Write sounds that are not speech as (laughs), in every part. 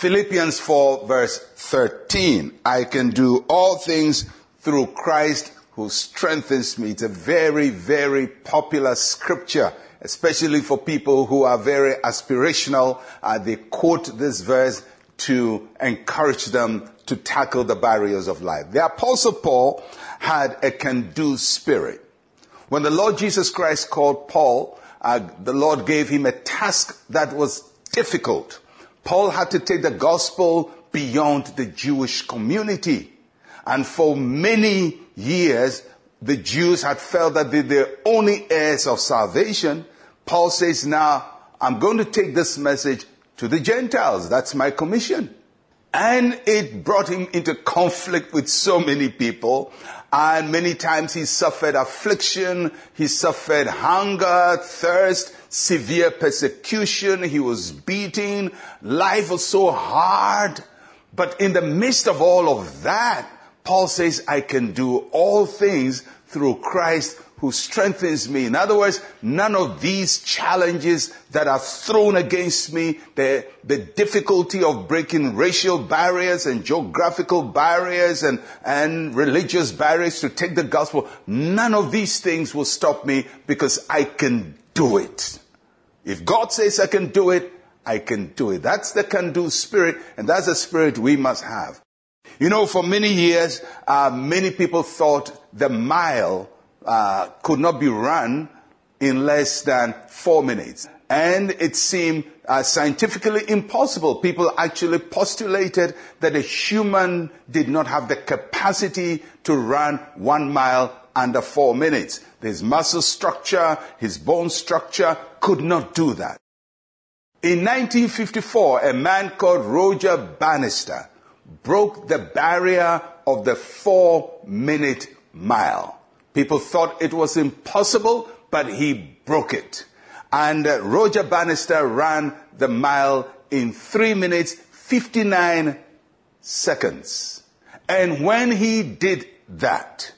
Philippians 4 verse 13. I can do all things through Christ who strengthens me. It's a very, very popular scripture, especially for people who are very aspirational. Uh, they quote this verse to encourage them to tackle the barriers of life. The apostle Paul had a can-do spirit. When the Lord Jesus Christ called Paul, uh, the Lord gave him a task that was difficult. Paul had to take the gospel beyond the Jewish community. And for many years, the Jews had felt that they're the only heirs of salvation. Paul says, now, I'm going to take this message to the Gentiles. That's my commission. And it brought him into conflict with so many people. And many times he suffered affliction, he suffered hunger, thirst, severe persecution, he was beaten, life was so hard. But in the midst of all of that, Paul says, I can do all things through Christ who strengthens me. In other words, none of these challenges that are thrown against me, the, the difficulty of breaking racial barriers and geographical barriers and, and religious barriers to take the gospel, none of these things will stop me because I can do it. If God says I can do it, I can do it. That's the can do spirit, and that's the spirit we must have. You know, for many years, uh, many people thought the mile uh, could not be run in less than four minutes. And it seemed uh, scientifically impossible. People actually postulated that a human did not have the capacity to run one mile under four minutes. His muscle structure, his bone structure could not do that. In 1954, a man called Roger Bannister broke the barrier of the four minute mile. People thought it was impossible, but he broke it. And uh, Roger Bannister ran the mile in three minutes, 59 seconds. And when he did that,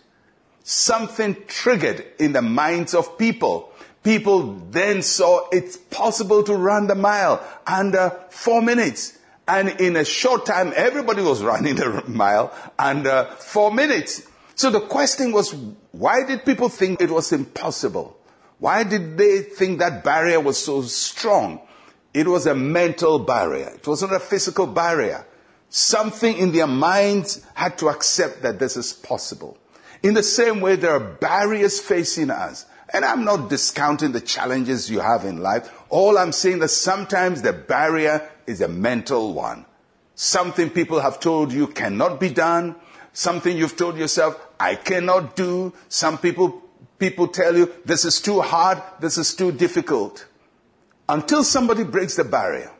something triggered in the minds of people. People then saw it's possible to run the mile under four minutes. And in a short time, everybody was (laughs) running the mile under four minutes. So the question was, why did people think it was impossible? Why did they think that barrier was so strong? It was a mental barrier. It wasn't a physical barrier. Something in their minds had to accept that this is possible. In the same way, there are barriers facing us. And I'm not discounting the challenges you have in life. All I'm saying is that sometimes the barrier is a mental one. Something people have told you cannot be done something you've told yourself, I cannot do. Some people, people tell you, this is too hard, this is too difficult. Until somebody breaks the barrier.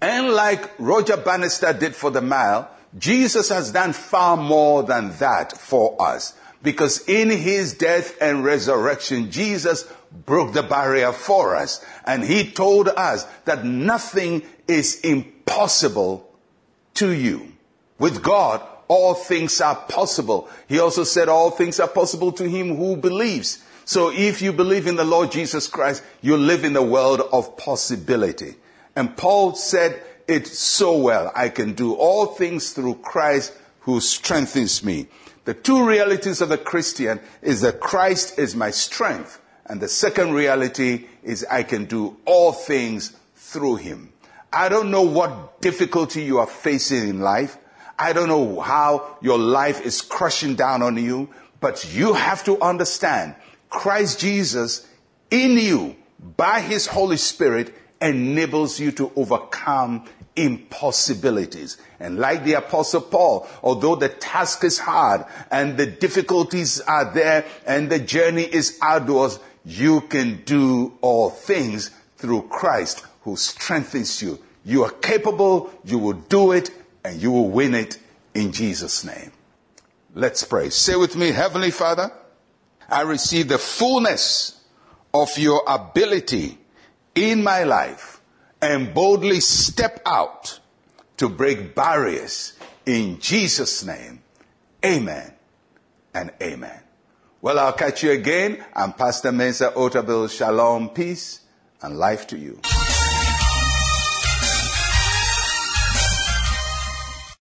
And like Roger Bannister did for the mile, Jesus has done far more than that for us. Because in his death and resurrection, Jesus broke the barrier for us. And he told us that nothing is impossible to you. With God, all things are possible. He also said all things are possible to him who believes. So if you believe in the Lord Jesus Christ, you live in the world of possibility. And Paul said it so well. I can do all things through Christ who strengthens me. The two realities of the Christian is that Christ is my strength. And the second reality is I can do all things through him. I don't know what difficulty you are facing in life. I don't know how your life is crushing down on you, but you have to understand Christ Jesus in you by his Holy Spirit enables you to overcome impossibilities. And like the apostle Paul, although the task is hard and the difficulties are there and the journey is arduous, you can do all things through Christ who strengthens you. You are capable, you will do it, and you will win it in Jesus' name. Let's pray. Say with me, Heavenly Father, I receive the fullness of your ability in my life and boldly step out to break barriers in Jesus' name. Amen and amen. Well, I'll catch you again. I'm Pastor Mensa Otabil. Shalom, peace, and life to you.